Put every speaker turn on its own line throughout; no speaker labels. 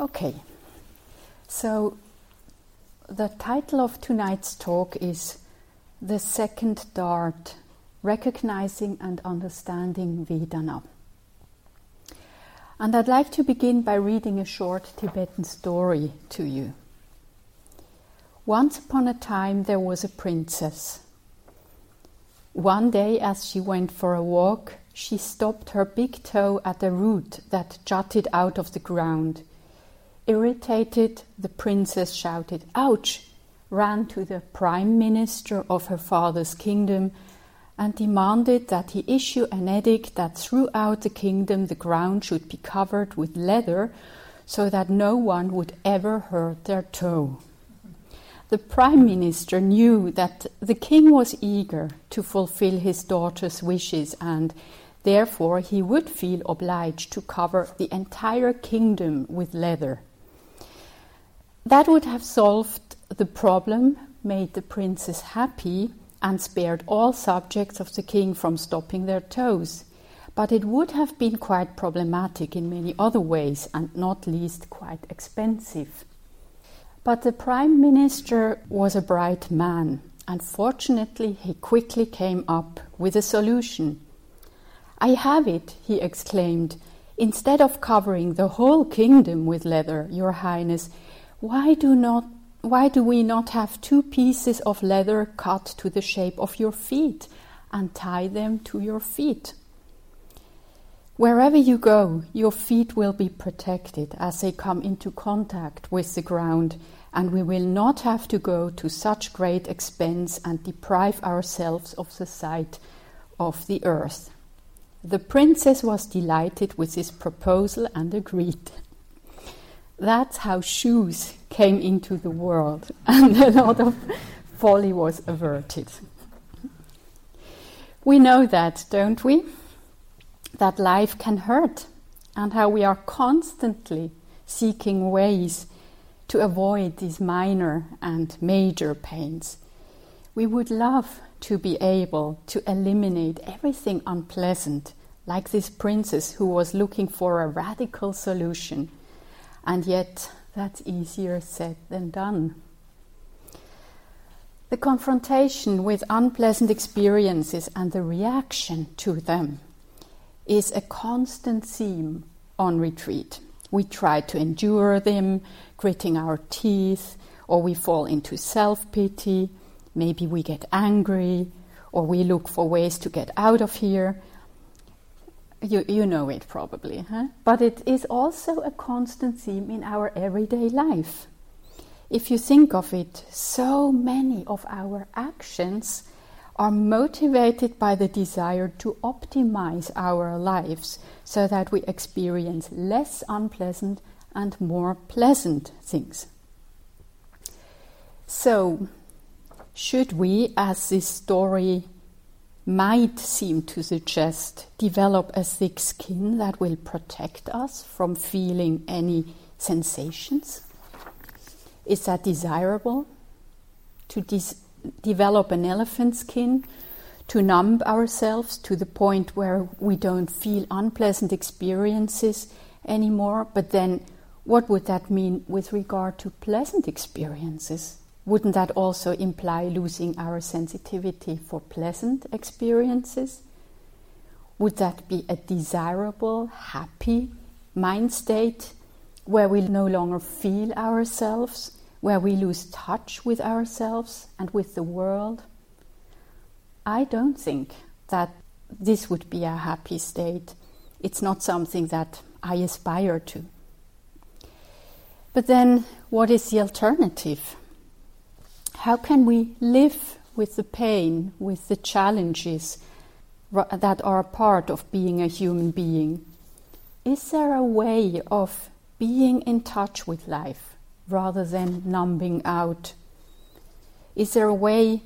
Okay, so the title of tonight's talk is The Second Dart Recognizing and Understanding Vedana. And I'd like to begin by reading a short Tibetan story to you. Once upon a time, there was a princess. One day, as she went for a walk, she stopped her big toe at a root that jutted out of the ground. Irritated, the princess shouted, Ouch! ran to the prime minister of her father's kingdom and demanded that he issue an edict that throughout the kingdom the ground should be covered with leather so that no one would ever hurt their toe. The prime minister knew that the king was eager to fulfill his daughter's wishes and therefore he would feel obliged to cover the entire kingdom with leather. That would have solved the problem, made the princess happy, and spared all subjects of the king from stopping their toes. But it would have been quite problematic in many other ways, and not least quite expensive. But the prime minister was a bright man, and fortunately he quickly came up with a solution. I have it, he exclaimed. Instead of covering the whole kingdom with leather, Your Highness, why do not why do we not have two pieces of leather cut to the shape of your feet and tie them to your feet? Wherever you go, your feet will be protected as they come into contact with the ground, and we will not have to go to such great expense and deprive ourselves of the sight of the earth. The princess was delighted with this proposal and agreed. That's how shoes came into the world, and a lot of folly was averted. We know that, don't we? That life can hurt, and how we are constantly seeking ways to avoid these minor and major pains. We would love to be able to eliminate everything unpleasant, like this princess who was looking for a radical solution and yet that's easier said than done. The confrontation with unpleasant experiences and the reaction to them is a constant theme on retreat. We try to endure them, gritting our teeth, or we fall into self pity, maybe we get angry, or we look for ways to get out of here. You, you know it probably, huh? but it is also a constant theme in our everyday life. If you think of it, so many of our actions are motivated by the desire to optimize our lives so that we experience less unpleasant and more pleasant things. So, should we, as this story might seem to suggest develop a thick skin that will protect us from feeling any sensations? Is that desirable? To dis- develop an elephant skin, to numb ourselves to the point where we don't feel unpleasant experiences anymore, but then what would that mean with regard to pleasant experiences? Wouldn't that also imply losing our sensitivity for pleasant experiences? Would that be a desirable, happy mind state where we no longer feel ourselves, where we lose touch with ourselves and with the world? I don't think that this would be a happy state. It's not something that I aspire to. But then, what is the alternative? How can we live with the pain, with the challenges that are a part of being a human being? Is there a way of being in touch with life rather than numbing out? Is there a way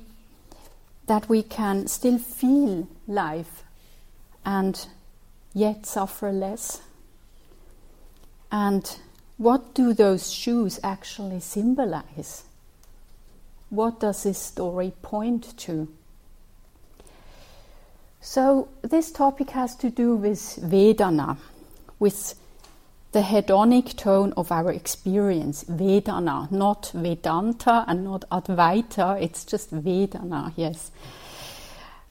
that we can still feel life and yet suffer less? And what do those shoes actually symbolize? What does this story point to? So, this topic has to do with Vedana, with the hedonic tone of our experience, Vedana, not Vedanta and not Advaita, it's just Vedana, yes.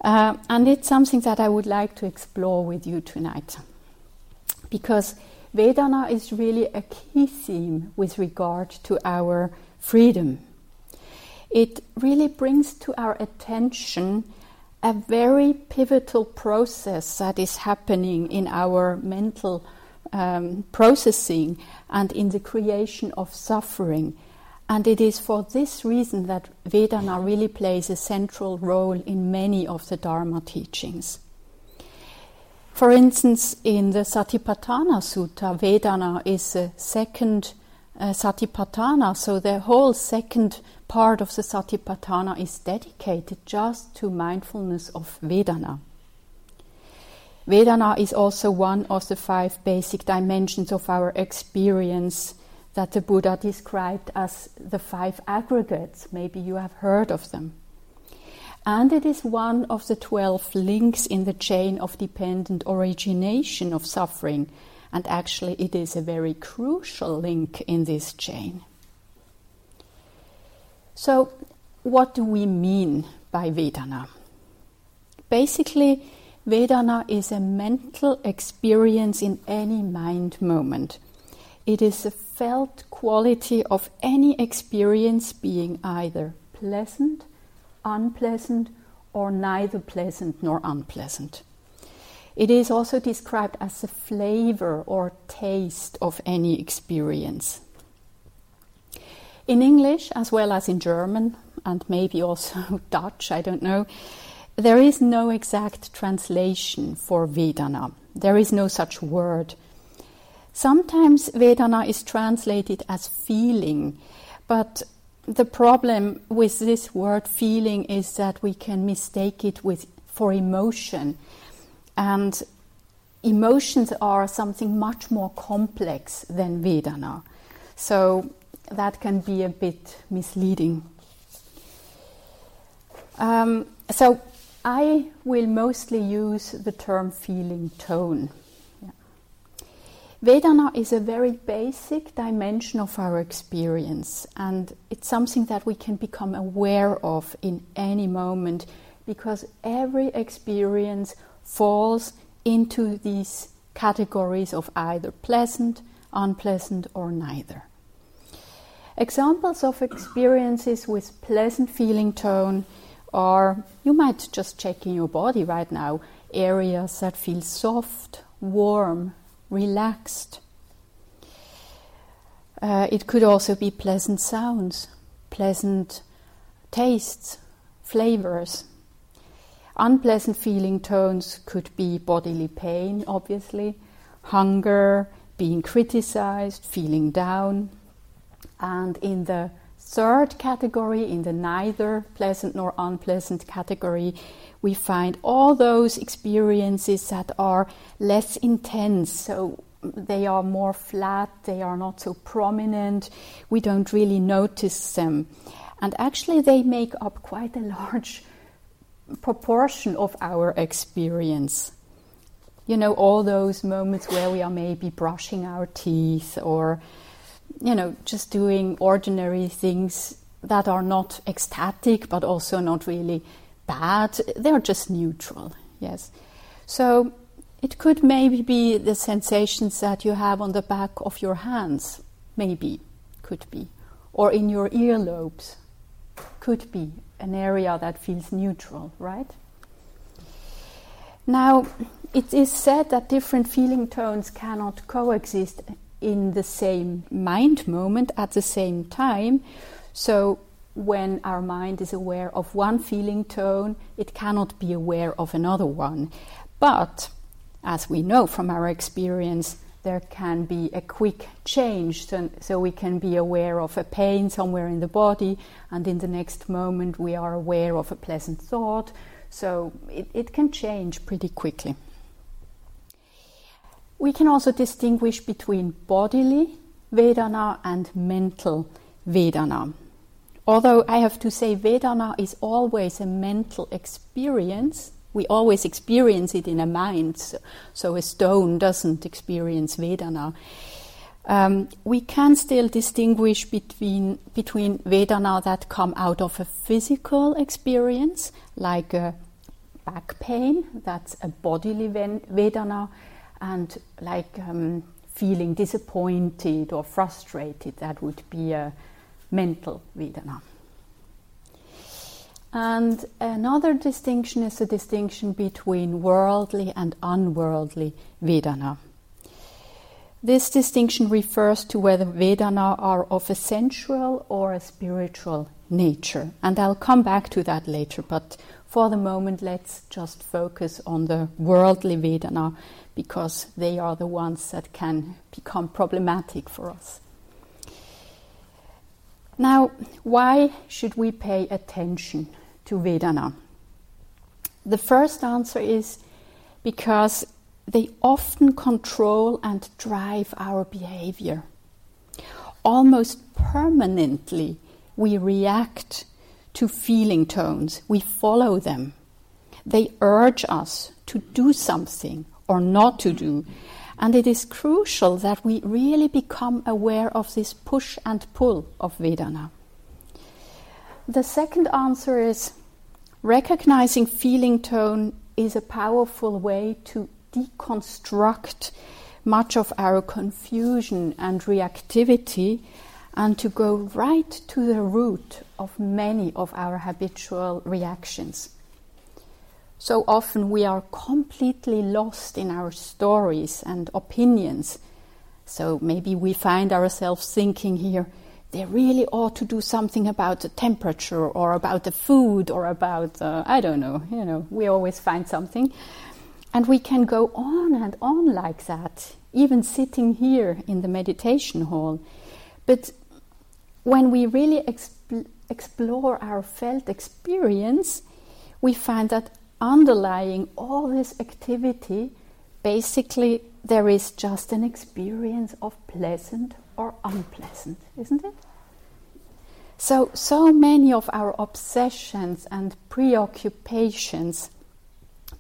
Uh, and it's something that I would like to explore with you tonight. Because Vedana is really a key theme with regard to our freedom. It really brings to our attention a very pivotal process that is happening in our mental um, processing and in the creation of suffering. And it is for this reason that Vedana really plays a central role in many of the Dharma teachings. For instance, in the Satipatthana Sutta, Vedana is the second uh, Satipatthana, so the whole second part of the Satipatthana is dedicated just to mindfulness of Vedana. Vedana is also one of the five basic dimensions of our experience that the Buddha described as the five aggregates. Maybe you have heard of them. And it is one of the 12 links in the chain of dependent origination of suffering. And actually, it is a very crucial link in this chain. So, what do we mean by Vedana? Basically, Vedana is a mental experience in any mind moment. It is a felt quality of any experience being either pleasant, unpleasant, or neither pleasant nor unpleasant. It is also described as a flavor or taste of any experience. In English, as well as in German, and maybe also Dutch, I don't know, there is no exact translation for Vedana. There is no such word. Sometimes Vedana is translated as feeling, but the problem with this word feeling is that we can mistake it with for emotion. And emotions are something much more complex than Vedana. So that can be a bit misleading. Um, so I will mostly use the term feeling tone. Vedana is a very basic dimension of our experience, and it's something that we can become aware of in any moment because every experience falls into these categories of either pleasant, unpleasant, or neither. Examples of experiences with pleasant feeling tone are you might just check in your body right now areas that feel soft, warm, relaxed. Uh, it could also be pleasant sounds, pleasant tastes, flavors. Unpleasant feeling tones could be bodily pain, obviously, hunger, being criticized, feeling down. And in the third category, in the neither pleasant nor unpleasant category, we find all those experiences that are less intense. So they are more flat, they are not so prominent, we don't really notice them. And actually, they make up quite a large proportion of our experience. You know, all those moments where we are maybe brushing our teeth or you know, just doing ordinary things that are not ecstatic but also not really bad. They're just neutral, yes. So it could maybe be the sensations that you have on the back of your hands, maybe, could be, or in your earlobes, could be an area that feels neutral, right? Now, it is said that different feeling tones cannot coexist in the same mind moment at the same time. So when our mind is aware of one feeling tone, it cannot be aware of another one. But as we know from our experience, there can be a quick change. So, so, we can be aware of a pain somewhere in the body, and in the next moment, we are aware of a pleasant thought. So it, it can change pretty quickly. We can also distinguish between bodily Vedana and mental Vedana. Although I have to say, Vedana is always a mental experience. We always experience it in a mind, so, so a stone doesn't experience Vedana. um, we can still distinguish between, between Vedana that come out of a physical experience, like a back pain, that's a bodily Vedana, and like um, feeling disappointed or frustrated, that would be a mental Vedana. And another distinction is a distinction between worldly and unworldly Vedana. This distinction refers to whether Vedana are of a sensual or a spiritual nature. And I'll come back to that later, but for the moment, let's just focus on the worldly Vedana because they are the ones that can become problematic for us. Now, why should we pay attention to Vedana? The first answer is because they often control and drive our behavior. Almost permanently, we react to feeling tones, we follow them. They urge us to do something or not to do. And it is crucial that we really become aware of this push and pull of Vedana. The second answer is recognizing feeling tone is a powerful way to deconstruct much of our confusion and reactivity and to go right to the root of many of our habitual reactions. So often we are completely lost in our stories and opinions. So maybe we find ourselves thinking here, they really ought to do something about the temperature or about the food or about, uh, I don't know, you know, we always find something. And we can go on and on like that, even sitting here in the meditation hall. But when we really exp- explore our felt experience, we find that underlying all this activity, basically, there is just an experience of pleasant or unpleasant, isn't it? So, so many of our obsessions and preoccupations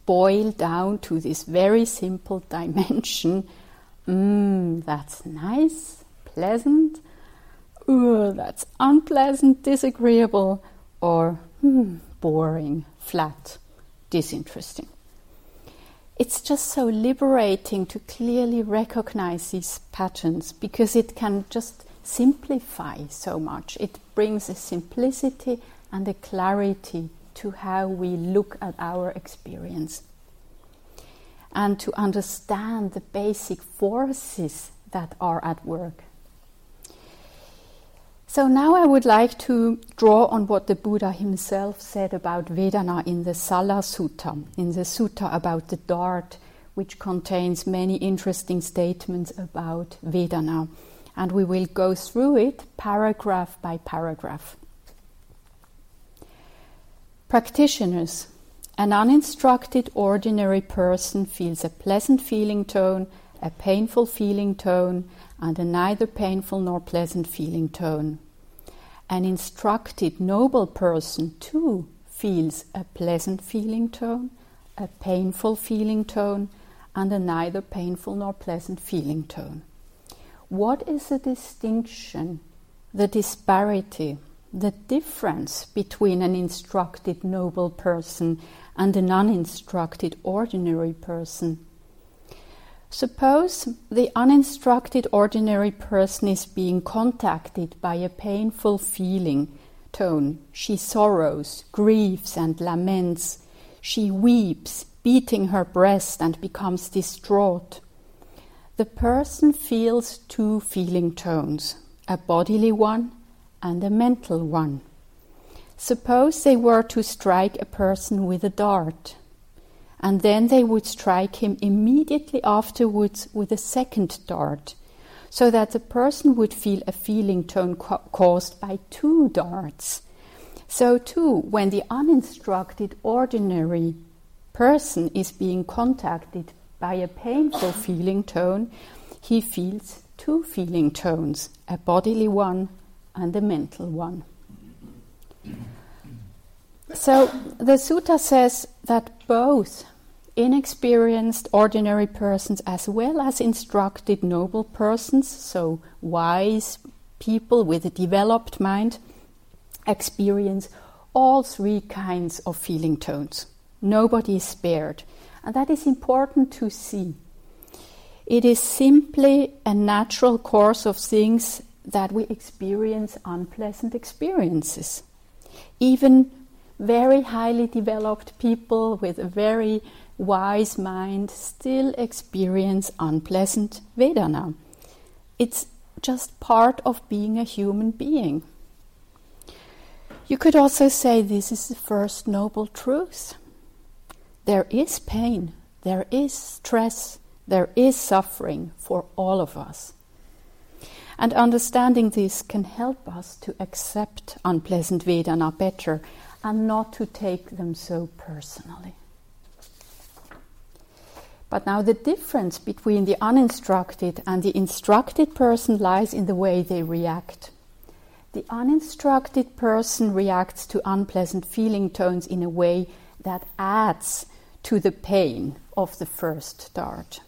boil down to this very simple dimension. Mmm, that's nice, pleasant. Ooh, that's unpleasant, disagreeable, or hmm, boring, flat, disinteresting. It's just so liberating to clearly recognize these patterns because it can just simplify so much. It brings a simplicity and a clarity to how we look at our experience and to understand the basic forces that are at work. So now I would like to draw on what the Buddha himself said about Vedana in the Salla Sutta, in the sutta about the dart, which contains many interesting statements about Vedana. And we will go through it paragraph by paragraph. Practitioners. An uninstructed ordinary person feels a pleasant feeling tone, a painful feeling tone, and a neither painful nor pleasant feeling tone. An instructed noble person too feels a pleasant feeling tone, a painful feeling tone, and a neither painful nor pleasant feeling tone. What is the distinction, the disparity? the difference between an instructed noble person and an uninstructed ordinary person. Suppose the uninstructed ordinary person is being contacted by a painful feeling tone. She sorrows, grieves, and laments. She weeps, beating her breast, and becomes distraught. The person feels two feeling tones a bodily one and a mental one. Suppose they were to strike a person with a dart, and then they would strike him immediately afterwards with a second dart, so that the person would feel a feeling tone ca- caused by two darts. So, too, when the uninstructed, ordinary person is being contacted by a painful feeling tone, he feels two feeling tones, a bodily one and a mental one. So the sutta says that both inexperienced, ordinary persons, as well as instructed, noble persons, so wise people with a developed mind, experience all three kinds of feeling tones. Nobody is spared. And that is important to see. It is simply a natural course of things that we experience unpleasant experiences. Even very highly developed people with a very wise mind still experience unpleasant Vedana. It's just part of being a human being. You could also say this is the first noble truth. There is pain, there is stress, there is suffering for all of us. And understanding this can help us to accept unpleasant Vedana better and not to take them so personally. But now the difference between the uninstructed and the instructed person lies in the way they react. The uninstructed person reacts to unpleasant feeling tones in a way that adds to the pain of the first dart.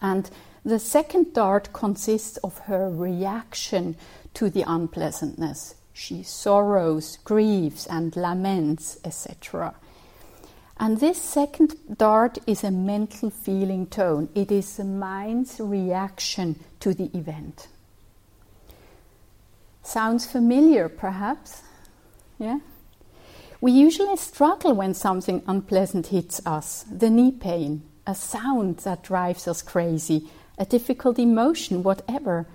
And the second dart consists of her reaction to the unpleasantness. She sorrows, grieves, and laments, etc. And this second dart is a mental feeling tone. It is the mind's reaction to the event. Sounds familiar, perhaps? Yeah? We usually struggle when something unpleasant hits us the knee pain, a sound that drives us crazy, a difficult emotion, whatever.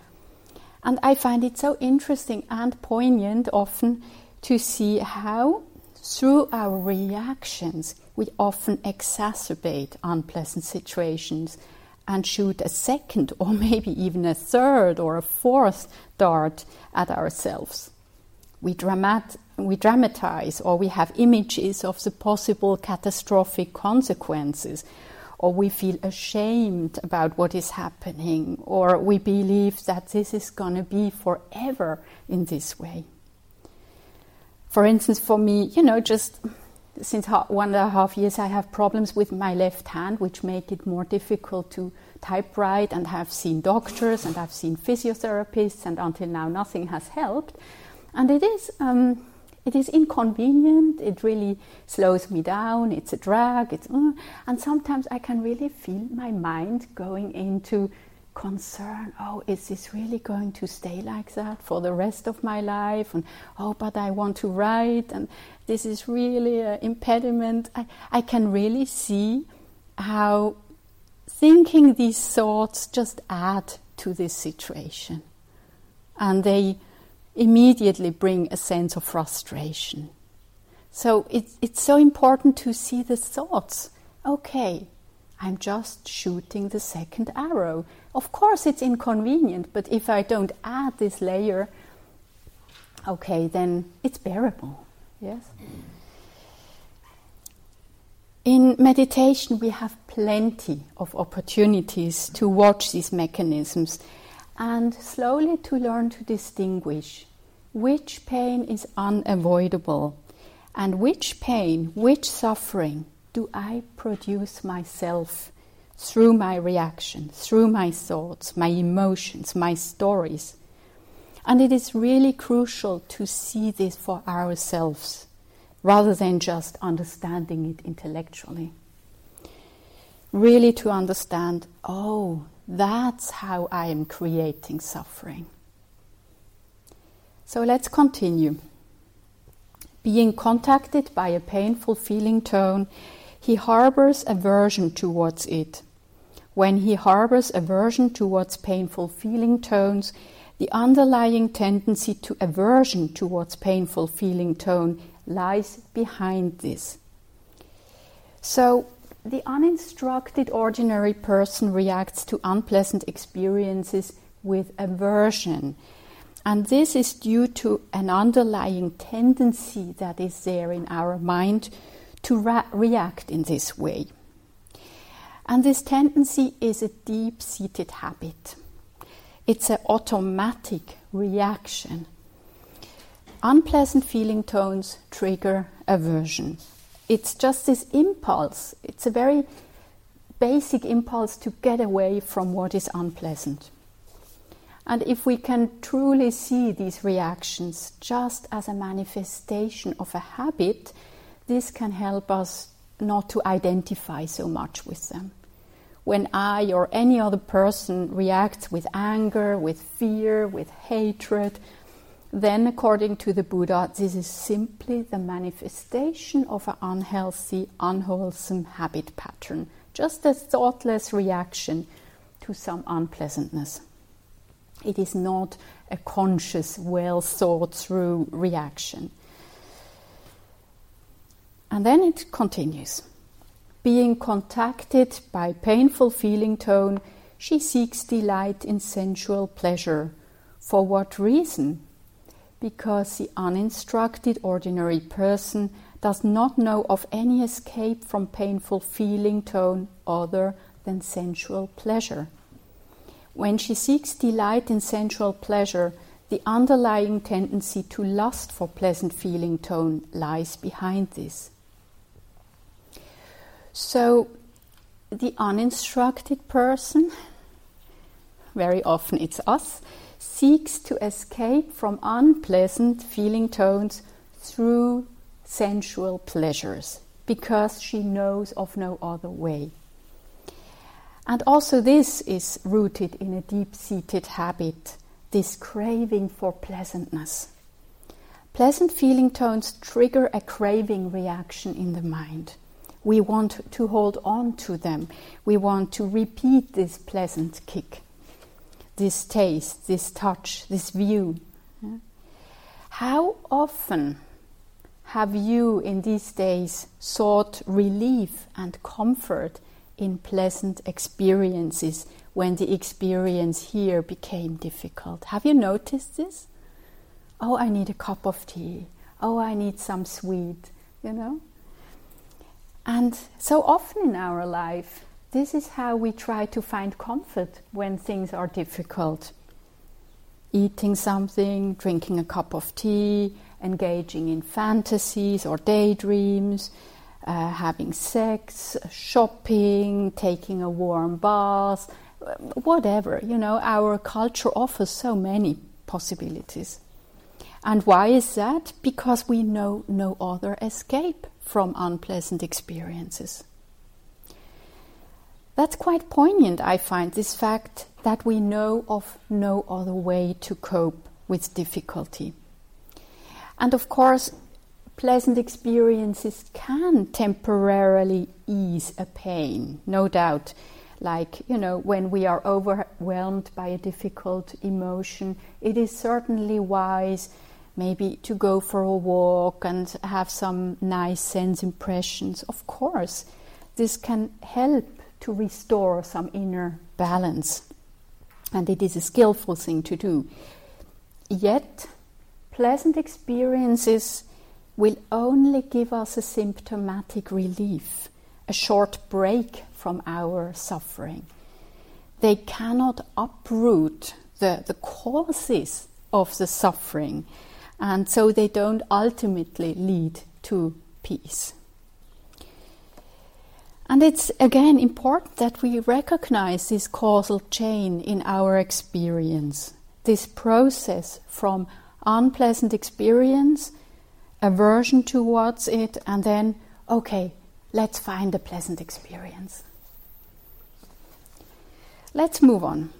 And I find it so interesting and poignant often to see how, through our reactions, we often exacerbate unpleasant situations and shoot a second or maybe even a third or a fourth dart at ourselves. We dramat- we dramatize or we have images of the possible catastrophic consequences or we feel ashamed about what is happening or we believe that this is going to be forever in this way for instance for me you know just since one and a half years i have problems with my left hand which make it more difficult to typewrite and I've seen doctors and i've seen physiotherapists and until now nothing has helped and it is um, it is inconvenient. It really slows me down. It's a drag. It's uh, and sometimes I can really feel my mind going into concern. Oh, is this really going to stay like that for the rest of my life? And oh, but I want to write, and this is really an impediment. I, I can really see how thinking these thoughts just add to this situation, and they immediately bring a sense of frustration. So it's, it's so important to see the thoughts. Okay, I'm just shooting the second arrow. Of course, it's inconvenient, but if I don't add this layer, okay, then it's bearable. Yes? In meditation, we have plenty of opportunities to watch these mechanisms and slowly to learn to distinguish which pain is unavoidable and which pain, which suffering do I produce myself through my reaction, through my thoughts, my emotions, my stories. And it is really crucial to see this for ourselves rather than just understanding it intellectually. Really to understand, oh, that's how I am creating suffering. So let's continue. Being contacted by a painful feeling tone, he harbors aversion towards it. When he harbors aversion towards painful feeling tones, the underlying tendency to aversion towards painful feeling tone lies behind this. So, the uninstructed ordinary person reacts to unpleasant experiences with aversion and this is due to an underlying tendency that is there in our mind to ra- react in this way. And this tendency is a deep seated habit, it's an automatic reaction. Unpleasant feeling tones trigger aversion. it's just this impulse. It's a very basic impulse to get away from what is unpleasant. And if we can truly see these reactions just as a manifestation of a habit, this can help us not to identify so much with them. When I or any other person reacts with anger, with fear, with hatred, then, according to the Buddha, this is simply the manifestation of an unhealthy, unwholesome habit pattern, just a thoughtless reaction to some unpleasantness. It is not a conscious, well thought through reaction. And then it continues. Being contacted by painful feeling tone, she seeks delight in sensual pleasure. For what reason? Because the uninstructed ordinary person does not know of any escape from painful feeling tone other than sensual pleasure. When she seeks delight in sensual pleasure, the underlying tendency to lust for pleasant feeling tone lies behind this. So, the uninstructed person, very often it's us, seeks to escape from unpleasant feeling tones through sensual pleasures because she knows of no other way. And also, this is rooted in a deep seated habit, this craving for pleasantness. Pleasant feeling tones trigger a craving reaction in the mind. We want to hold on to them. We want to repeat this pleasant kick, this taste, this touch, this view. How often have you in these days sought relief and comfort in pleasant experiences when the experience here became difficult. Have you noticed this? Oh, I need a cup of tea. Oh, I need some sweet, you know? And so often in our life, this is how we try to find comfort when things are difficult. Eating something, drinking a cup of tea, engaging in fantasies or daydreams, uh, having sex, shopping, taking a warm bath, whatever. You know, our culture offers so many possibilities. And why is that? Because we know no other escape from unpleasant experiences. That's quite poignant, I find, this fact that we know of no other way to cope with difficulty. And of course, pleasant experiences can temporarily ease a pain, no doubt. Like, you know, when we are overwhelmed by a difficult emotion, it is certainly wise maybe to go for a walk and have some nice sense impressions. Of course, this can help to restore some inner balance, and it is a skillful thing to do. Yet, pleasant experiences will only give us a symptomatic relief, a short break from our suffering. They cannot uproot the, the causes of the suffering, and so they don't ultimately lead to peace. And it's again important that we recognize this causal chain in our experience, this process from unpleasant experience aversion towards it, and then, okay, let's find a pleasant experience. Let's move on.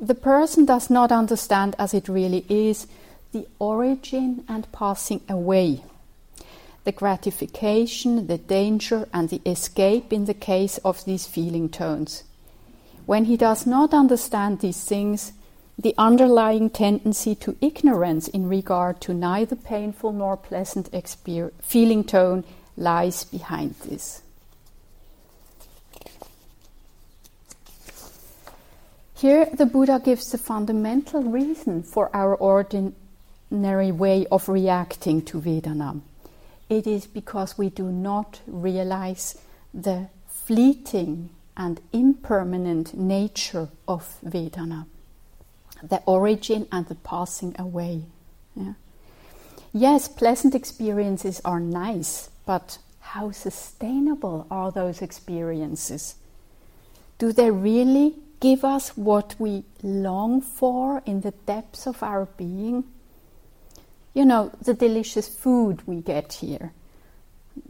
The person does not understand as it really is the origin and passing away, the gratification, the danger, and the escape in the case of these feeling tones. When he does not understand these things, the underlying tendency to ignorance in regard to neither painful nor pleasant exper- feeling tone lies behind this. Here, the Buddha gives the fundamental reason for our ordinary way of reacting to Vedana. It is because we do not realize the fleeting and impermanent nature of Vedana the origin and the passing away. Yeah. Yes, pleasant experiences are nice, but how sustainable are those experiences? Do they really give us what we long for in the depths of our being? You know, the delicious food we get here,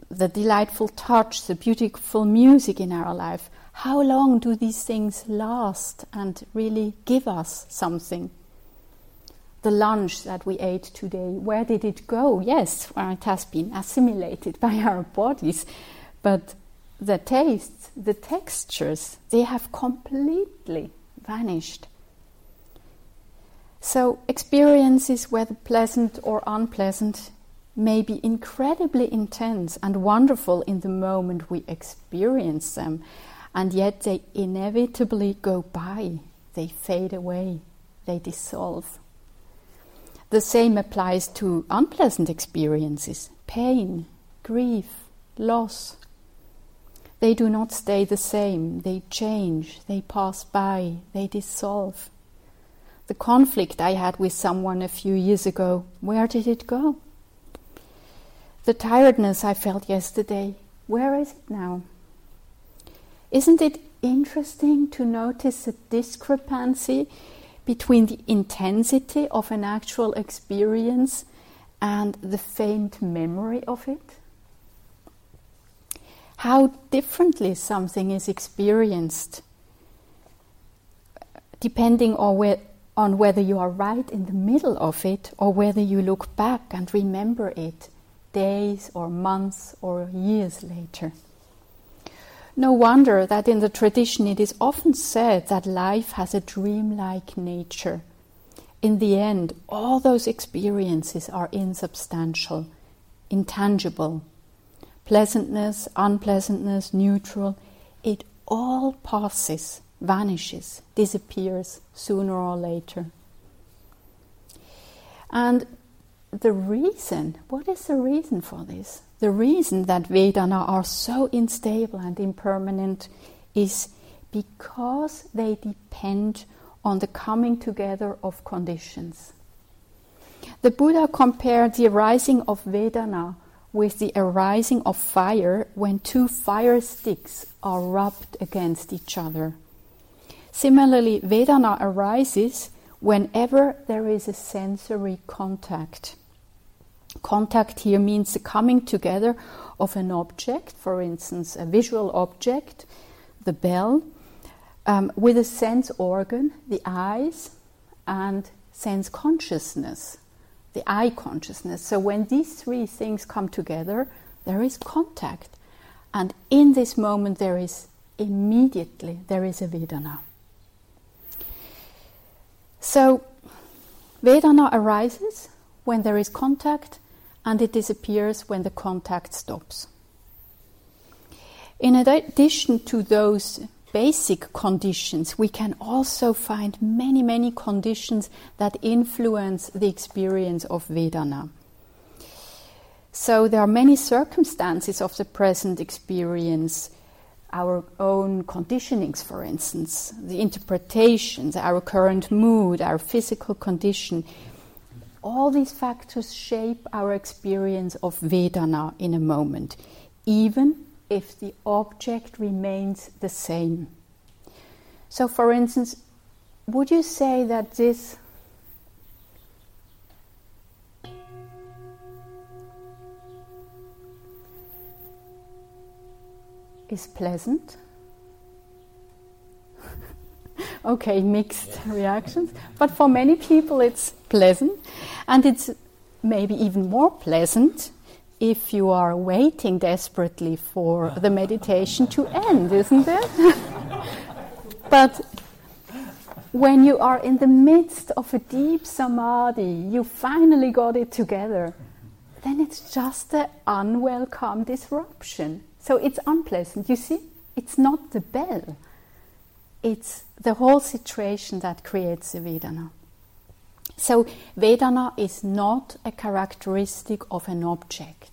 the delightful touch, the beautiful music in our life. How long do these things last and really give us something? The lunch that we ate today, where did it go? Yes, well, it has been assimilated by our bodies, but the tastes, the textures, they have completely vanished. So, experiences, whether pleasant or unpleasant, may be incredibly intense and wonderful in the moment we experience them, and yet they inevitably go by, they fade away, they dissolve. The same applies to unpleasant experiences pain, grief, loss. They do not stay the same, they change, they pass by, they dissolve. The conflict I had with someone a few years ago, where did it go? The tiredness I felt yesterday, where is it now? Isn't it interesting to notice the discrepancy between the intensity of an actual experience and the faint memory of it? How differently something is experienced depending on, where, on whether you are right in the middle of it or whether you look back and remember it days or months or years later. No wonder that in the tradition it is often said that life has a dreamlike nature. In the end, all those experiences are insubstantial, intangible. Pleasantness, unpleasantness, neutral, it all passes, vanishes, disappears sooner or later. And the reason, what is the reason for this? The reason that Vedana are so unstable and impermanent is because they depend on the coming together of conditions. The Buddha compared the arising of Vedana with the arising of fire when two fire sticks are rubbed against each other. Similarly, Vedana arises whenever there is a sensory contact. Contact here means the coming together of an object, for instance, a visual object, the bell, um, with a sense organ, the eyes, and sense consciousness, the eye consciousness. So when these three things come together, there is contact. And in this moment, there is immediately there is a Vedana. So Vedana arises when there is contact and it disappears when the contact stops. In addition to those basic conditions, we can also find many, many conditions that influence the experience of Vedana. So there are many circumstances of the present experience, our own conditionings, for instance, the interpretations, our current mood, our physical condition, all these factors shape our experience of Vedana in a moment, even if the object remains the same. So, for instance, would you say that this is pleasant? okay, mixed reactions. But for many people, it's pleasant, and it's maybe even more pleasant if you are waiting desperately for the meditation to end, isn't it? but when you are in the midst of a deep samadhi, you finally got it together, then it's just an unwelcome disruption. So it's unpleasant. You see, it's not the bell it's the whole situation that creates the Vedana. So, Vedana is not a characteristic of an object.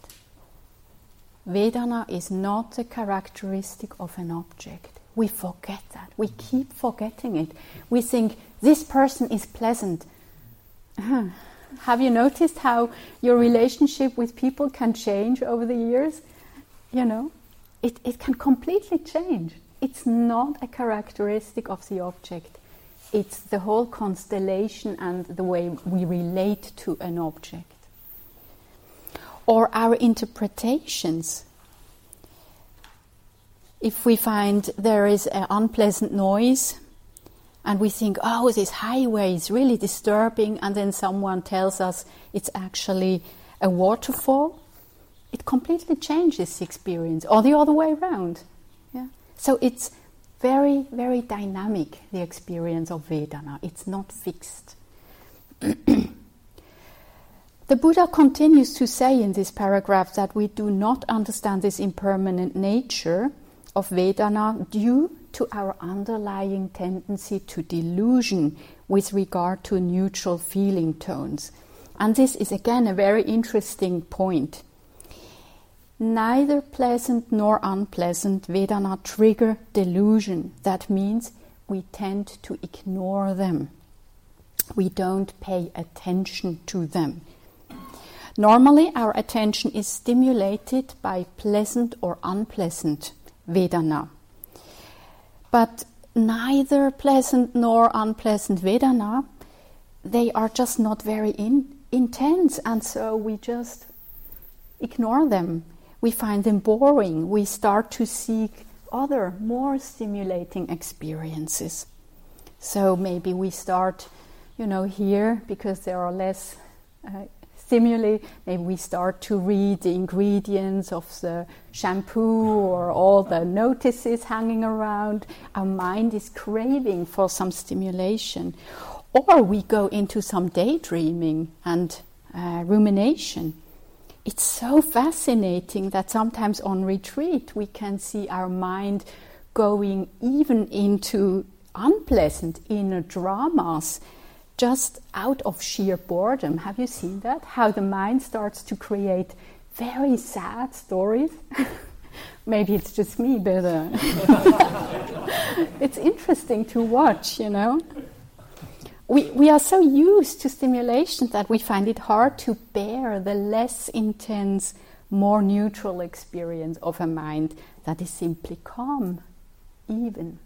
Vedana is not a characteristic of an object. We forget that. We keep forgetting it. We think this person is pleasant. Uh-huh. Have you noticed how your relationship with people can change over the years? you know, it, it can completely change. It's not a characteristic of the object, it's the whole constellation and the way we relate to an object. Or our interpretations. If we find there is an unpleasant noise, and we think, oh, this highway is really disturbing, and then someone tells us it's actually a waterfall, it completely changes the experience, or the other way around. Yeah? So it's very, very dynamic, the experience of Vedana. It's not fixed. the Buddha continues to say in this paragraph that we do not understand this impermanent nature of Vedana due to our underlying tendency to delusion with regard to neutral feeling tones. And this is again a very interesting point. Neither pleasant nor unpleasant Vedana trigger delusion. That means we tend to ignore them. We don't pay attention to them. Normally, our attention is stimulated by pleasant or unpleasant Vedana. But neither pleasant nor unpleasant Vedana, they are just not very in, intense, and so we just ignore them we find them boring. We start to seek other, more stimulating experiences. So maybe we start, you know, here because there are less uh, stimuli. Maybe we start to read the ingredients of the shampoo or all the notices hanging around. Our mind is craving for some stimulation. Or we go into some daydreaming and uh, rumination it's so fascinating that sometimes on retreat we can see our mind going even into unpleasant inner dramas just out of sheer boredom. Have you seen that? How the mind starts to create very sad stories. Maybe it's just me, but uh, it's interesting to watch, you know we, we are so used to stimulation that we find it hard to bear the less intense, more neutral experience of a mind that is simply calm, even.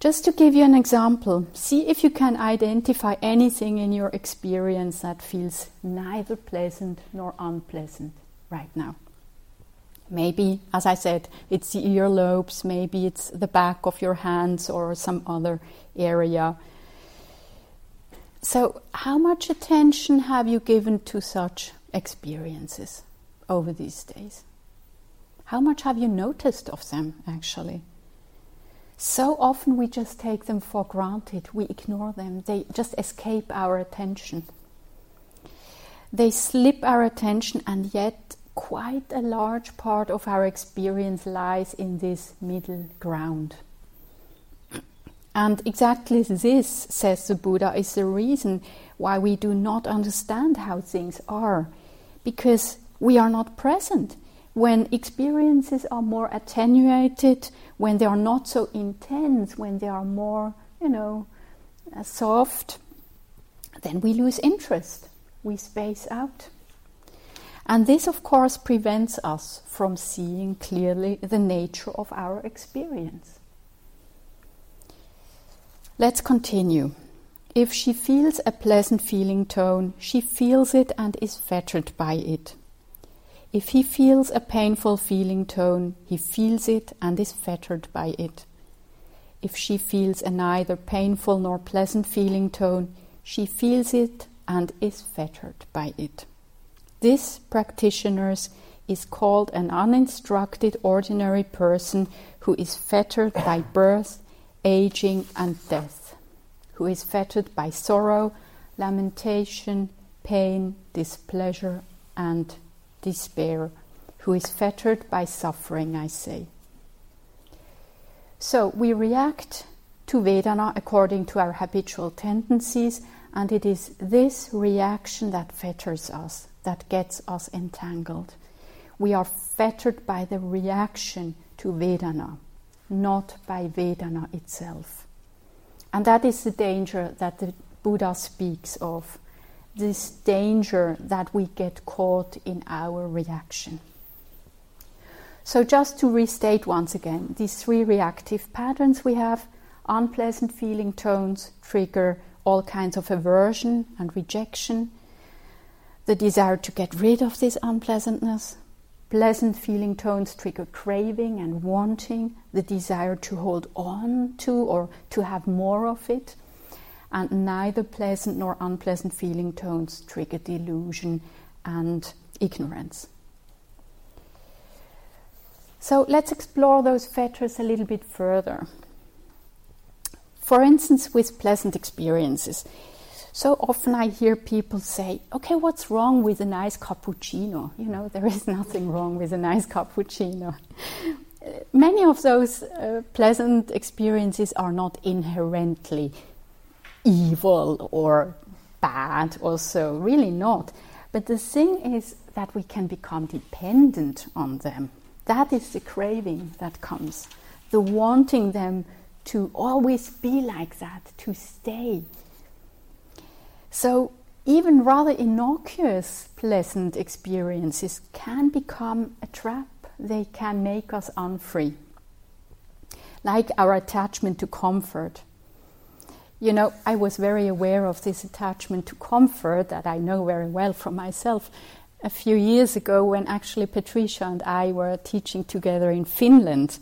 Just to give you an example, see if you can identify anything in your experience that feels neither pleasant nor unpleasant right now. Maybe, as I said, it's the earlobes, maybe it's the back of your hands or some other area so, how much attention have you given to such experiences over these days? How much have you noticed of them actually? So often we just take them for granted, we ignore them, they just escape our attention. They slip our attention, and yet, quite a large part of our experience lies in this middle ground. And exactly this, says the Buddha, is the reason why we do not understand how things are, because we are not present. When experiences are more attenuated, when they are not so intense, when they are more, you know, uh, soft, then we lose interest. We space out. And this, of course, prevents us from seeing clearly the nature of our experience. Let's continue. If she feels a pleasant feeling tone, she feels it and is fettered by it. If he feels a painful feeling tone, he feels it and is fettered by it. If she feels a neither painful nor pleasant feeling tone, she feels it and is fettered by it. This, practitioners, is called an uninstructed ordinary person who is fettered by birth aging, and death, who is fettered by sorrow, lamentation, pain, displeasure, and despair, who is fettered by suffering, I say. So we react to Vedana according to our habitual tendencies, and it is this reaction that fetters us, that gets us entangled. We are fettered by the reaction to Vedana not by Vedana itself. And that is the danger that the Buddha speaks of this danger that we get caught in our reaction. So, just to restate once again, these three reactive patterns we have unpleasant feeling tones trigger all kinds of aversion and rejection, the desire to get rid of this unpleasantness. Pleasant feeling tones trigger craving and wanting, the desire to hold on to or to have more of it. And neither pleasant nor unpleasant feeling tones trigger delusion and ignorance. So let's explore those fetters a little bit further. For instance, with pleasant experiences. So often I hear people say, okay, what's wrong with a nice cappuccino? You know, there is nothing wrong with a nice cappuccino. Many of those uh, pleasant experiences are not inherently evil or bad, also, really not. But the thing is that we can become dependent on them. That is the craving that comes, the wanting them to always be like that, to stay. So, even rather innocuous pleasant experiences can become a trap, they can make us unfree. Like our attachment to comfort. You know, I was very aware of this attachment to comfort that I know very well from myself a few years ago when actually Patricia and I were teaching together in Finland.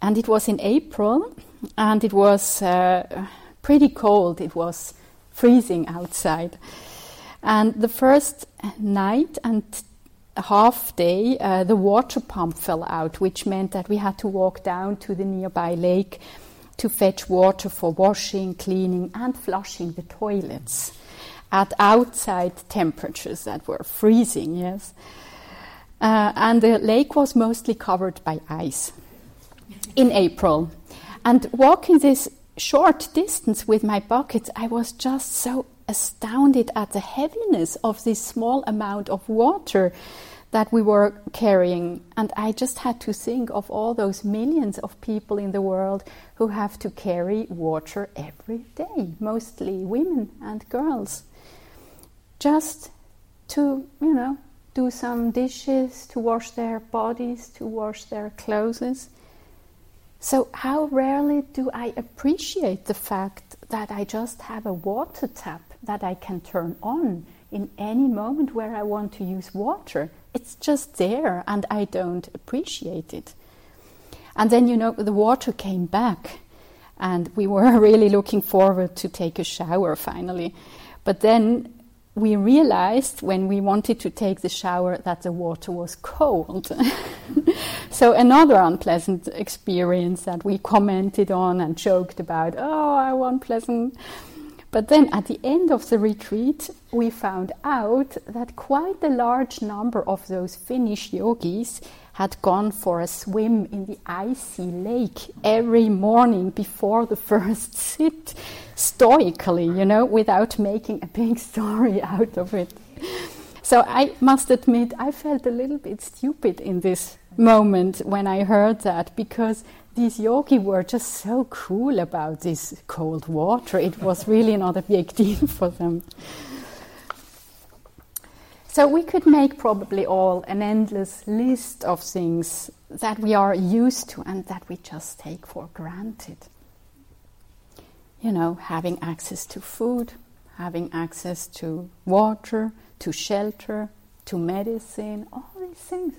And it was in April, and it was uh, pretty cold. It was freezing outside. And the first night and half day, uh, the water pump fell out, which meant that we had to walk down to the nearby lake to fetch water for washing, cleaning, and flushing the toilets at outside temperatures that were freezing, yes. Uh, and the lake was mostly covered by ice in April. And walking this short distance with my buckets, I was just so astounded at the heaviness of this small amount of water that we were carrying. And I just had to think of all those millions of people in the world who have to carry water every day, mostly women and girls just to, you know, do some dishes, to wash their bodies, to wash their clothes. So, how rarely do I appreciate the fact that I just have a water tap that I can turn on in any moment where I want to use water? It's just there and I don't appreciate it. And then, you know, the water came back and we were really looking forward to take a shower finally. But then we realized when we wanted to take the shower that the water was cold. so, another unpleasant experience that we commented on and joked about oh, how unpleasant. But then at the end of the retreat, we found out that quite a large number of those Finnish yogis had gone for a swim in the icy lake every morning before the first sit, stoically, you know, without making a big story out of it. So I must admit, I felt a little bit stupid in this moment when I heard that because these yogi were just so cool about this cold water. It was really not a big deal for them. So we could make probably all an endless list of things that we are used to and that we just take for granted. You know, having access to food, having access to water, to shelter, to medicine, all these things.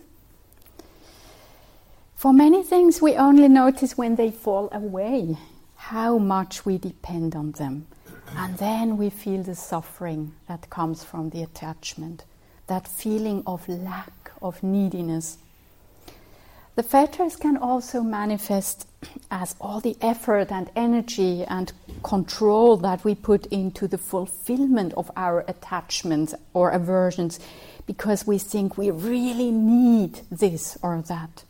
For many things, we only notice when they fall away how much we depend on them. And then we feel the suffering that comes from the attachment that feeling of lack, of neediness. The fetters can also manifest as all the effort and energy and control that we put into the fulfillment of our attachments or aversions because we think we really need this or that.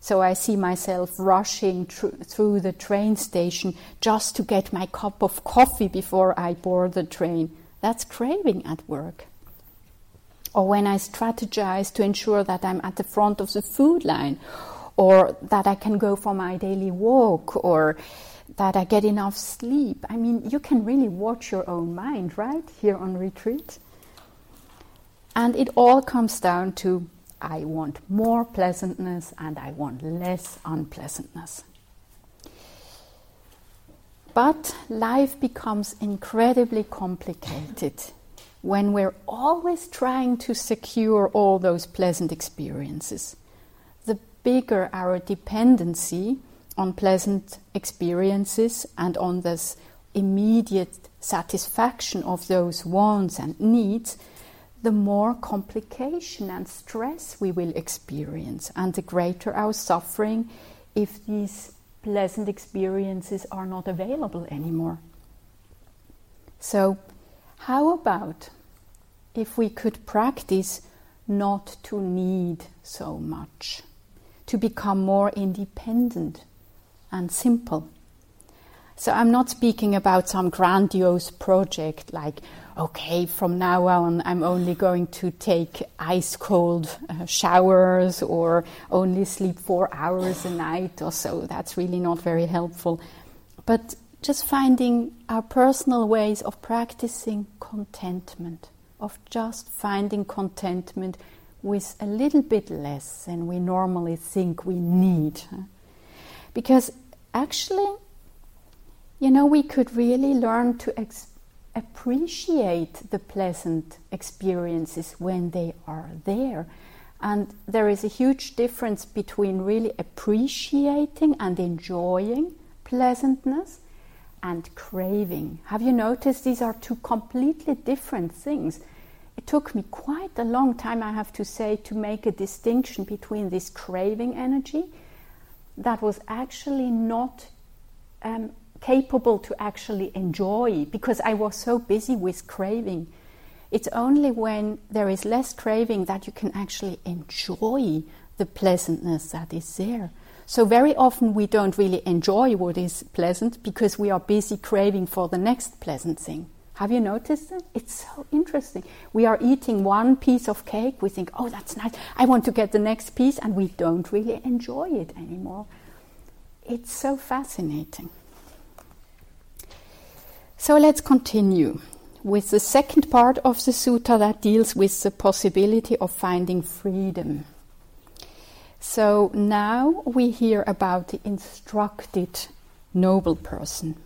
So I see myself rushing tr- through the train station just to get my cup of coffee before I board the train. That's craving at work or when I strategize to ensure that I'm at the front of the food line, or that I can go for my daily walk, or that I get enough sleep. I mean, you can really watch your own mind, right, here on retreat. And it all comes down to I want more pleasantness and I want less unpleasantness. But life becomes incredibly complicated when we're always trying to secure all those pleasant experiences. The bigger our dependency on pleasant experiences and on this immediate satisfaction of those wants and needs, the more complication and stress we will experience, and the greater our suffering if these pleasant experiences are not available anymore. So, how about if we could practice not to need so much, to become more independent and simple? So, I'm not speaking about some grandiose project like okay, from now on, I'm only going to take ice cold uh, showers or only sleep four hours a night or so. That's really not very helpful. But just finding our personal ways of practicing contentment, of just finding contentment with a little bit less than we normally think we need. Because actually, you know, we could really learn to experience appreciate the pleasant experiences when they are there. And there is a huge difference between really appreciating and enjoying pleasantness and craving. Have you noticed these are two completely different things? It took me quite a long time, I have to say, to make a distinction between this craving energy that was actually not um, capable to actually enjoy because I was so busy with craving. It's only when there is less craving that you can actually enjoy the pleasantness that is there. So, very often we don't really enjoy what is pleasant because we are busy craving for the next pleasant thing. Have you noticed it? It's so interesting. We are eating one piece of cake, we think, oh, that's nice, I want to get the next piece, and we don't really enjoy it anymore. It's so fascinating. So let's continue with the second part of the sutta that deals with the possibility of finding freedom. So now we hear about the instructed noble person.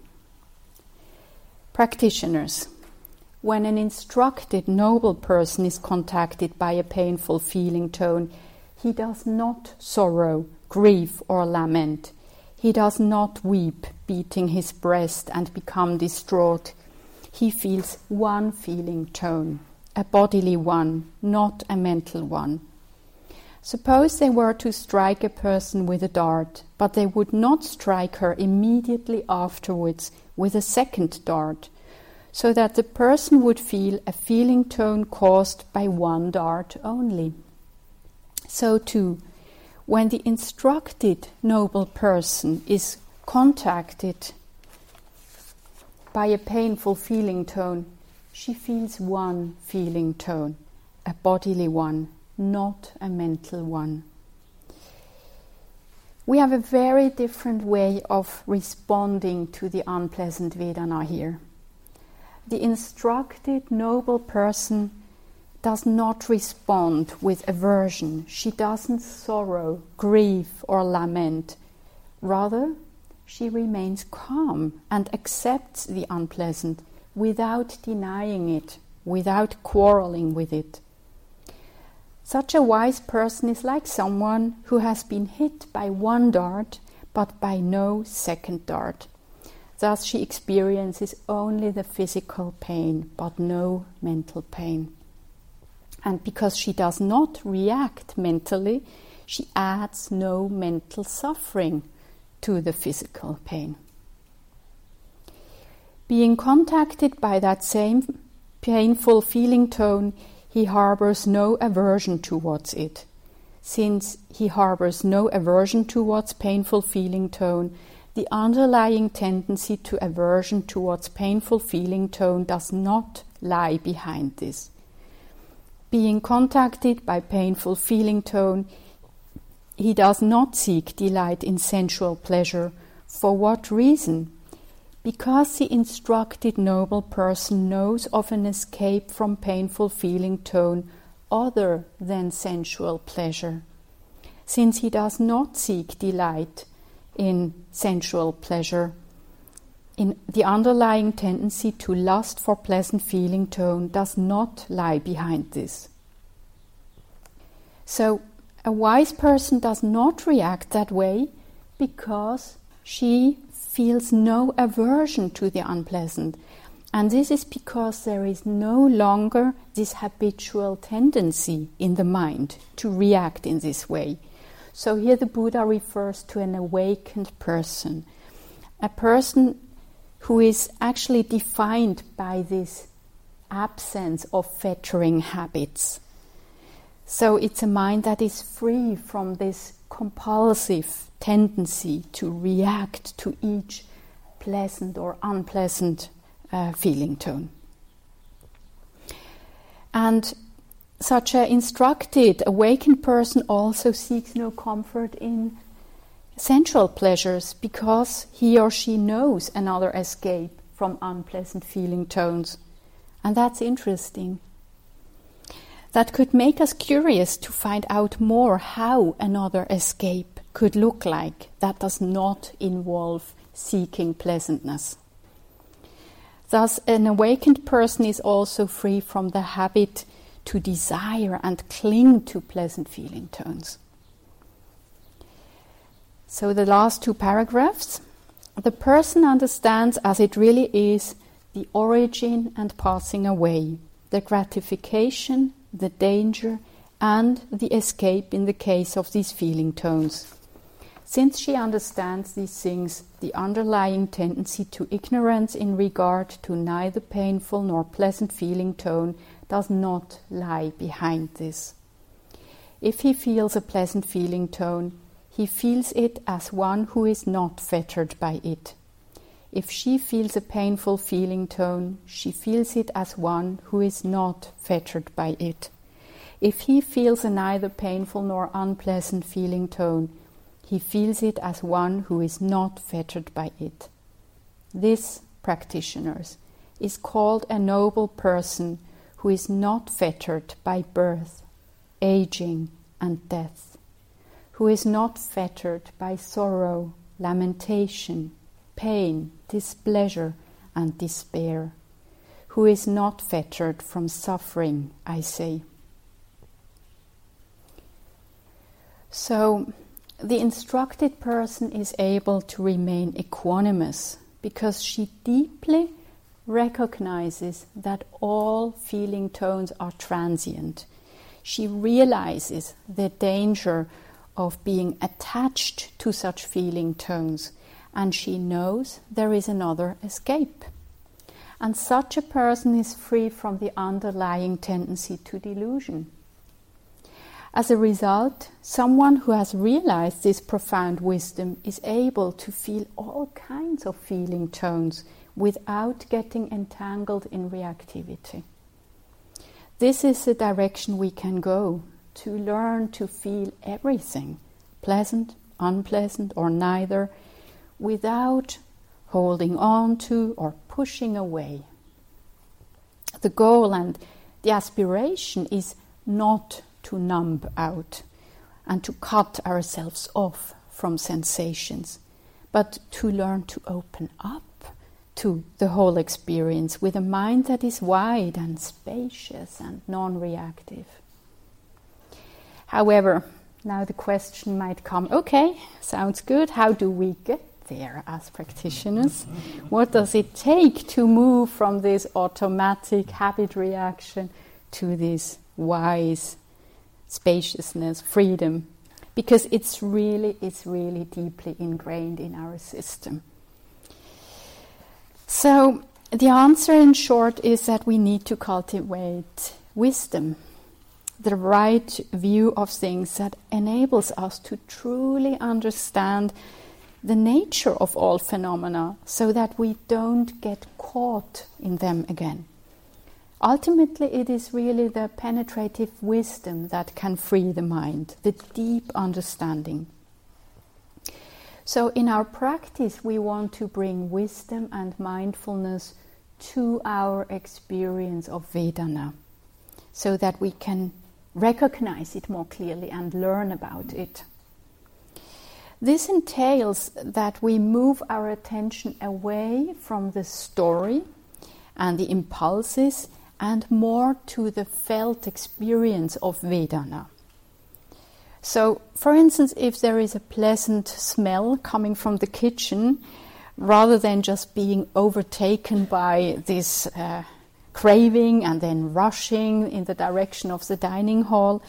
Practitioners, when an instructed noble person is contacted by a painful feeling tone, he does not sorrow, grieve, or lament. He does not weep, beating his breast, and become distraught. He feels one feeling tone, a bodily one, not a mental one. Suppose they were to strike a person with a dart, but they would not strike her immediately afterwards with a second dart, so that the person would feel a feeling tone caused by one dart only. So, too, when the instructed noble person is contacted by a painful feeling tone, she feels one feeling tone, a bodily one, not a mental one. We have a very different way of responding to the unpleasant Vedana here. The instructed noble person does not respond with aversion. She doesn't sorrow, grieve, or lament. Rather, she remains calm and accepts the unpleasant without denying it, without quarreling with it. Such a wise person is like someone who has been hit by one dart but by no second dart. Thus, she experiences only the physical pain but no mental pain. And because she does not react mentally, she adds no mental suffering to the physical pain. Being contacted by that same painful feeling tone, he harbors no aversion towards it. Since he harbors no aversion towards painful feeling tone, the underlying tendency to aversion towards painful feeling tone does not lie behind this being contacted by painful feeling tone, he does not seek delight in sensual pleasure. For what reason? Because the instructed noble person knows of an escape from painful feeling tone other than sensual pleasure, since he does not seek delight in sensual pleasure. In the underlying tendency to lust for pleasant feeling tone does not lie behind this. So, a wise person does not react that way because she feels no aversion to the unpleasant. And this is because there is no longer this habitual tendency in the mind to react in this way. So here the Buddha refers to an awakened person, a person who is actually defined by this absence of fettering habits. So it's a mind that is free from this compulsive tendency to react to each pleasant or unpleasant uh, feeling tone. And such an instructed, awakened person also seeks no comfort in sensual pleasures because he or she knows another escape from unpleasant feeling tones. And that's interesting that could make us curious to find out more how another escape could look like that does not involve seeking pleasantness. Thus, an awakened person is also free from the habit to desire and cling to pleasant feeling tones. So, the last two paragraphs the person understands as it really is the origin and passing away, the gratification the danger, and the escape in the case of these feeling tones. Since she understands these things, the underlying tendency to ignorance in regard to neither painful nor pleasant feeling tone does not lie behind this. If he feels a pleasant feeling tone, he feels it as one who is not fettered by it. If she feels a painful feeling tone, she feels it as one who is not fettered by it. If he feels a neither painful nor unpleasant feeling tone, he feels it as one who is not fettered by it. This, practitioners, is called a noble person who is not fettered by birth, aging, and death, who is not fettered by sorrow, lamentation, pain, displeasure, and despair, who is not fettered from suffering, I say. So, the instructed person is able to remain equanimous because she deeply recognizes that all feeling tones are transient. She realizes the danger of being attached to such feeling tones and she knows there is another escape. And such a person is free from the underlying tendency to delusion. As a result, someone who has realized this profound wisdom is able to feel all kinds of feeling tones without getting entangled in reactivity. This is the direction we can go to learn to feel everything, pleasant, unpleasant, or neither, without holding on to or pushing away. The goal and the aspiration is not to numb out and to cut ourselves off from sensations, but to learn to open up to the whole experience with a mind that is wide and spacious and non reactive. However, now the question might come okay, sounds good. How do we get there as practitioners? What does it take to move from this automatic habit reaction to this wise spaciousness, freedom, because it's really, it's really deeply ingrained in our system. So, the answer in short is that we need to cultivate wisdom, the right view of things that enables us to truly understand the nature of all phenomena so that we don't get caught in them again. Ultimately, it is really the penetrative wisdom that can free the mind, the deep understanding. So, in our practice, we want to bring wisdom and mindfulness to our experience of Vedana so that we can recognize it more clearly and learn about it. This entails that we move our attention away from the story and the impulses and more to the felt experience of Vedana. So, for instance, if there is a pleasant smell coming from the kitchen, rather than just being overtaken by this uh, craving and then rushing in the direction of the dining hall,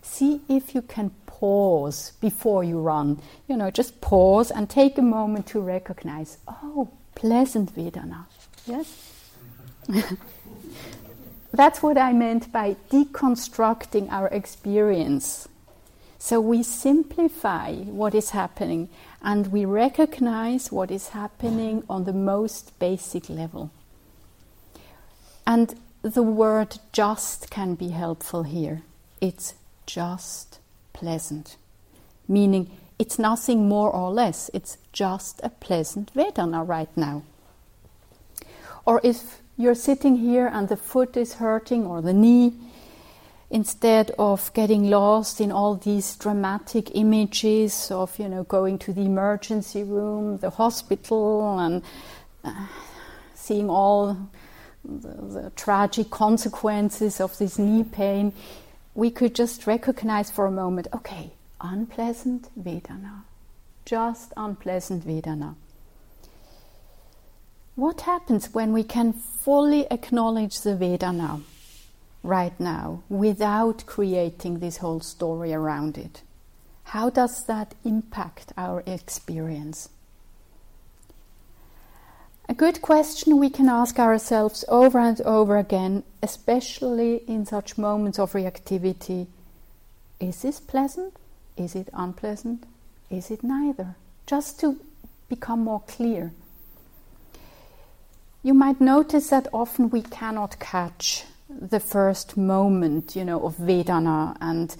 see if you can pause before you run. You know, just pause and take a moment to recognize, oh, pleasant Vedana. Yes? That's what I meant by deconstructing our experience. So we simplify what is happening and we recognize what is happening on the most basic level. And the word just can be helpful here. It's just pleasant, meaning it's nothing more or less, it's just a pleasant Vedana right now. Or if you're sitting here and the foot is hurting or the knee, instead of getting lost in all these dramatic images of you know going to the emergency room the hospital and uh, seeing all the, the, tragic consequences of this knee pain. We could just recognize for a moment okay unpleasant vedana. Just unpleasant vedana what happens when we can fully acknowledge the vedana right now without creating this whole story around it? How does that impact our experience? A good question we can ask ourselves over and over again, especially in such moments of reactivity is this pleasant? Is it unpleasant? Is it neither? Just to become more clear. You might notice that often we cannot catch the first moment, you know, of Vedana, and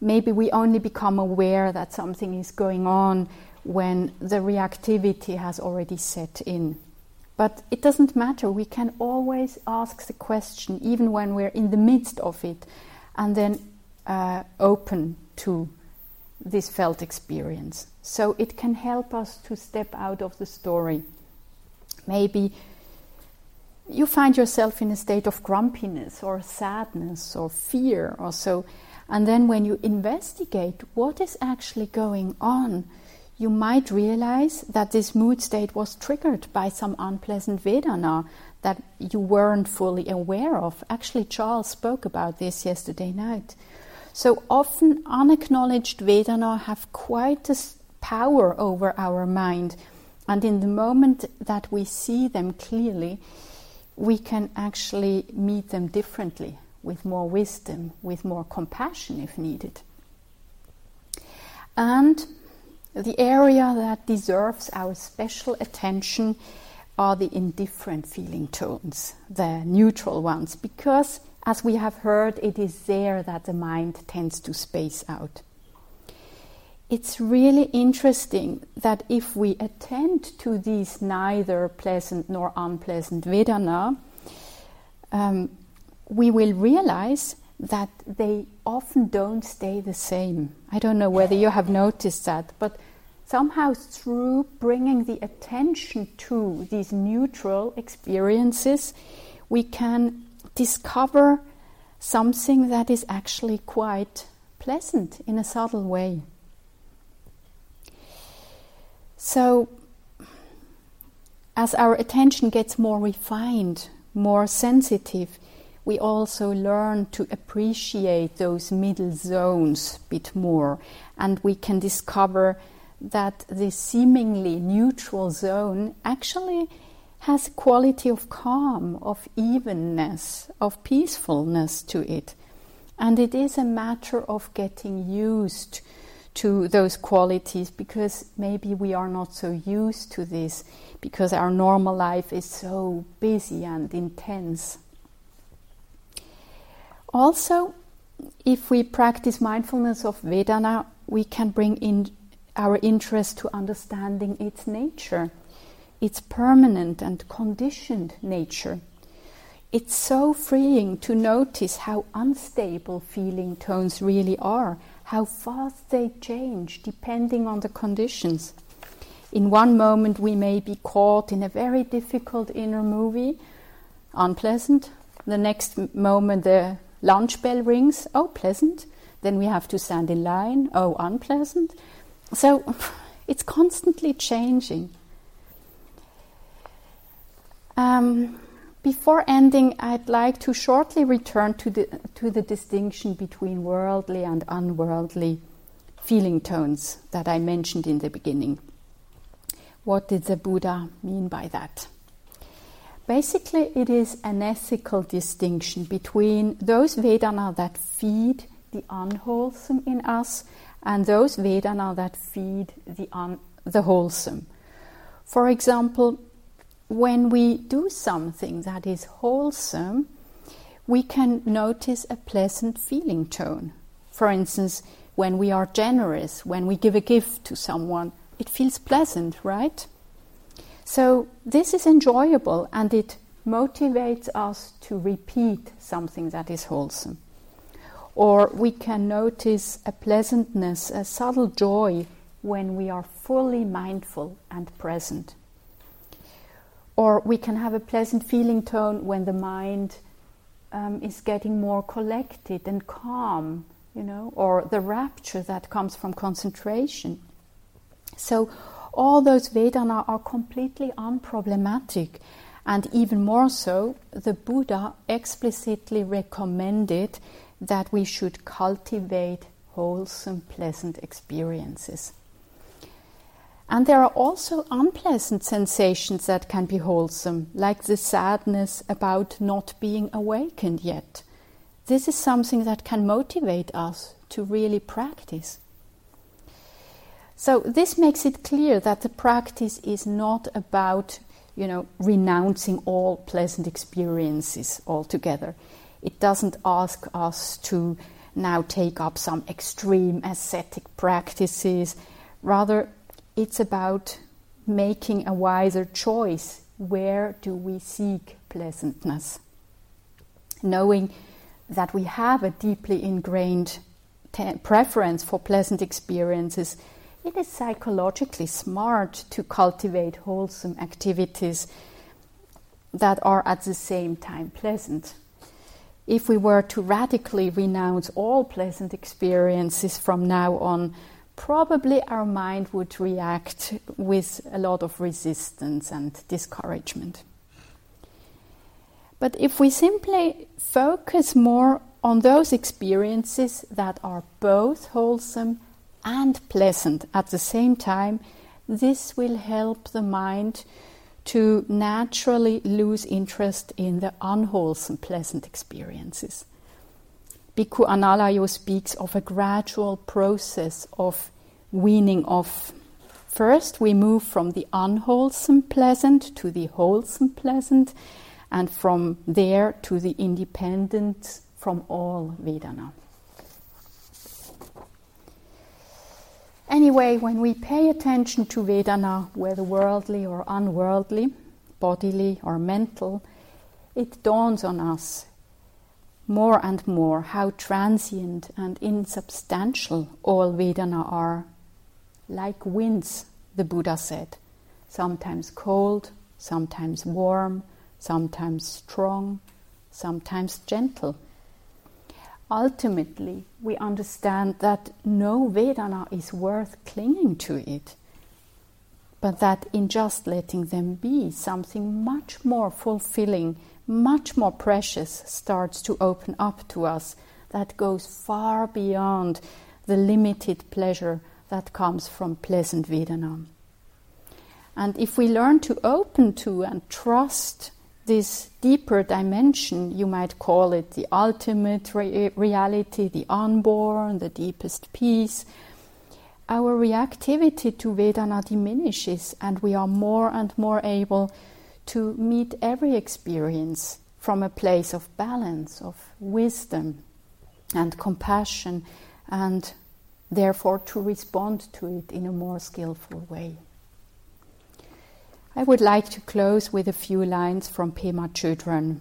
maybe we only become aware that something is going on when the reactivity has already set in. But it doesn't matter, we can always ask the question, even when we're in the midst of it, and then uh, open to this felt experience. So it can help us to step out of the story. Maybe you find yourself in a state of grumpiness or sadness or fear or so. And then when you investigate what is actually going on, you might realize that this mood state was triggered by some unpleasant Vedana that you weren't fully aware of. Actually, Charles spoke about this yesterday night. So often, unacknowledged Vedana have quite a power over our mind. And in the moment that we see them clearly, we can actually meet them differently, with more wisdom, with more compassion if needed. And the area that deserves our special attention are the indifferent feeling tones, the neutral ones, because as we have heard, it is there that the mind tends to space out it's really interesting that if we attend to these neither pleasant nor unpleasant Vedana, um, we will realize that they often don't stay the same. I don't know whether you have noticed that, but somehow through bringing the attention to these neutral experiences, we can discover something that is actually quite pleasant in a subtle way. So, as our attention gets more refined, more sensitive, we also learn to appreciate those middle zones a bit more, and we can discover that this seemingly neutral zone actually has a quality of calm, of evenness, of peacefulness to it. And it is a matter of getting used to those qualities because maybe we are not so used to this because our normal life is so busy and intense. Also, if we practice mindfulness of Vedana, we can bring in our interest to understanding its nature, its permanent and conditioned nature. it's so freeing to notice how unstable feeling tones really are, how fast they change depending on the conditions. In one moment, we may be caught in a very difficult inner movie, unpleasant. The next moment, the lunch bell rings, oh, pleasant. Then we have to stand in line, oh, unpleasant. So it's constantly changing. Um, before ending, I'd like to shortly return to the, to the distinction between worldly and unworldly feeling tones that I mentioned in the beginning. What did the Buddha mean by that? Basically, it is an ethical distinction between those Vedana that feed the unwholesome in us and those Vedana that feed the, un- the wholesome. For example, when we do something that is wholesome, we can notice a pleasant feeling tone. For instance, when we are generous, when we give a gift to someone, it feels pleasant, right? So, this is enjoyable and it motivates us to repeat something that is wholesome. Or we can notice a pleasantness, a subtle joy when we are fully mindful and present. Or we can have a pleasant feeling tone when the mind um, is getting more collected and calm, you know, or the rapture that comes from concentration. So, all those Vedana are completely unproblematic, and even more so, the Buddha explicitly recommended that we should cultivate wholesome, pleasant experiences. And there are also unpleasant sensations that can be wholesome, like the sadness about not being awakened yet. This is something that can motivate us to really practice. So this makes it clear that the practice is not about, you know, renouncing all pleasant experiences altogether. It doesn't ask us to now take up some extreme ascetic practices. Rather, it's about making a wiser choice. Where do we seek pleasantness? Knowing that we have a deeply ingrained te- preference for pleasant experiences, it is psychologically smart to cultivate wholesome activities that are at the same time pleasant. If we were to radically renounce all pleasant experiences from now on, probably our mind would react with a lot of resistance and discouragement. But if we simply focus more on those experiences that are both wholesome and pleasant at the same time, this will help the mind to naturally lose interest in the unwholesome pleasant experiences. Bhikkhu Analayo speaks of a gradual process of weaning off. First, we move from the unwholesome pleasant to the wholesome pleasant, and from there to the independence from all Vedana. Anyway, when we pay attention to Vedana, whether worldly or unworldly, bodily or mental, it dawns on us more and more how transient and insubstantial all Vedana are. Like winds, the Buddha said, sometimes cold, sometimes warm, sometimes strong, sometimes gentle. Ultimately, we understand that no Vedana is worth clinging to it, but that in just letting them be, something much more fulfilling much more precious starts to open up to us that goes far beyond the limited pleasure that comes from pleasant Vedana. And if we learn to open to and trust this deeper dimension, you might call it the ultimate re- reality, the unborn, the deepest peace, our reactivity to Vedana diminishes and we are more and more able to meet every experience from a place of balance, of wisdom and compassion, and therefore to respond to it in a more skillful way. I would like to close with a few lines from Pema Chodron.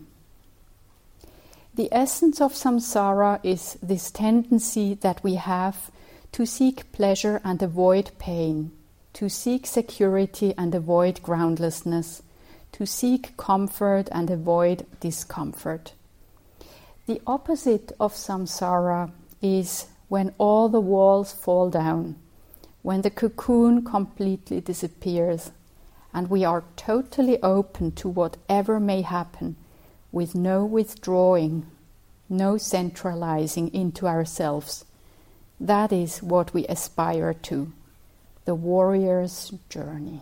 The essence of samsara is this tendency that we have to seek pleasure and avoid pain, to seek security and avoid groundlessness, to seek comfort and avoid discomfort. The opposite of samsara is when all the walls fall down, when the cocoon completely disappears, and we are totally open to whatever may happen with no withdrawing, no centralizing into ourselves. That is what we aspire to the warrior's journey.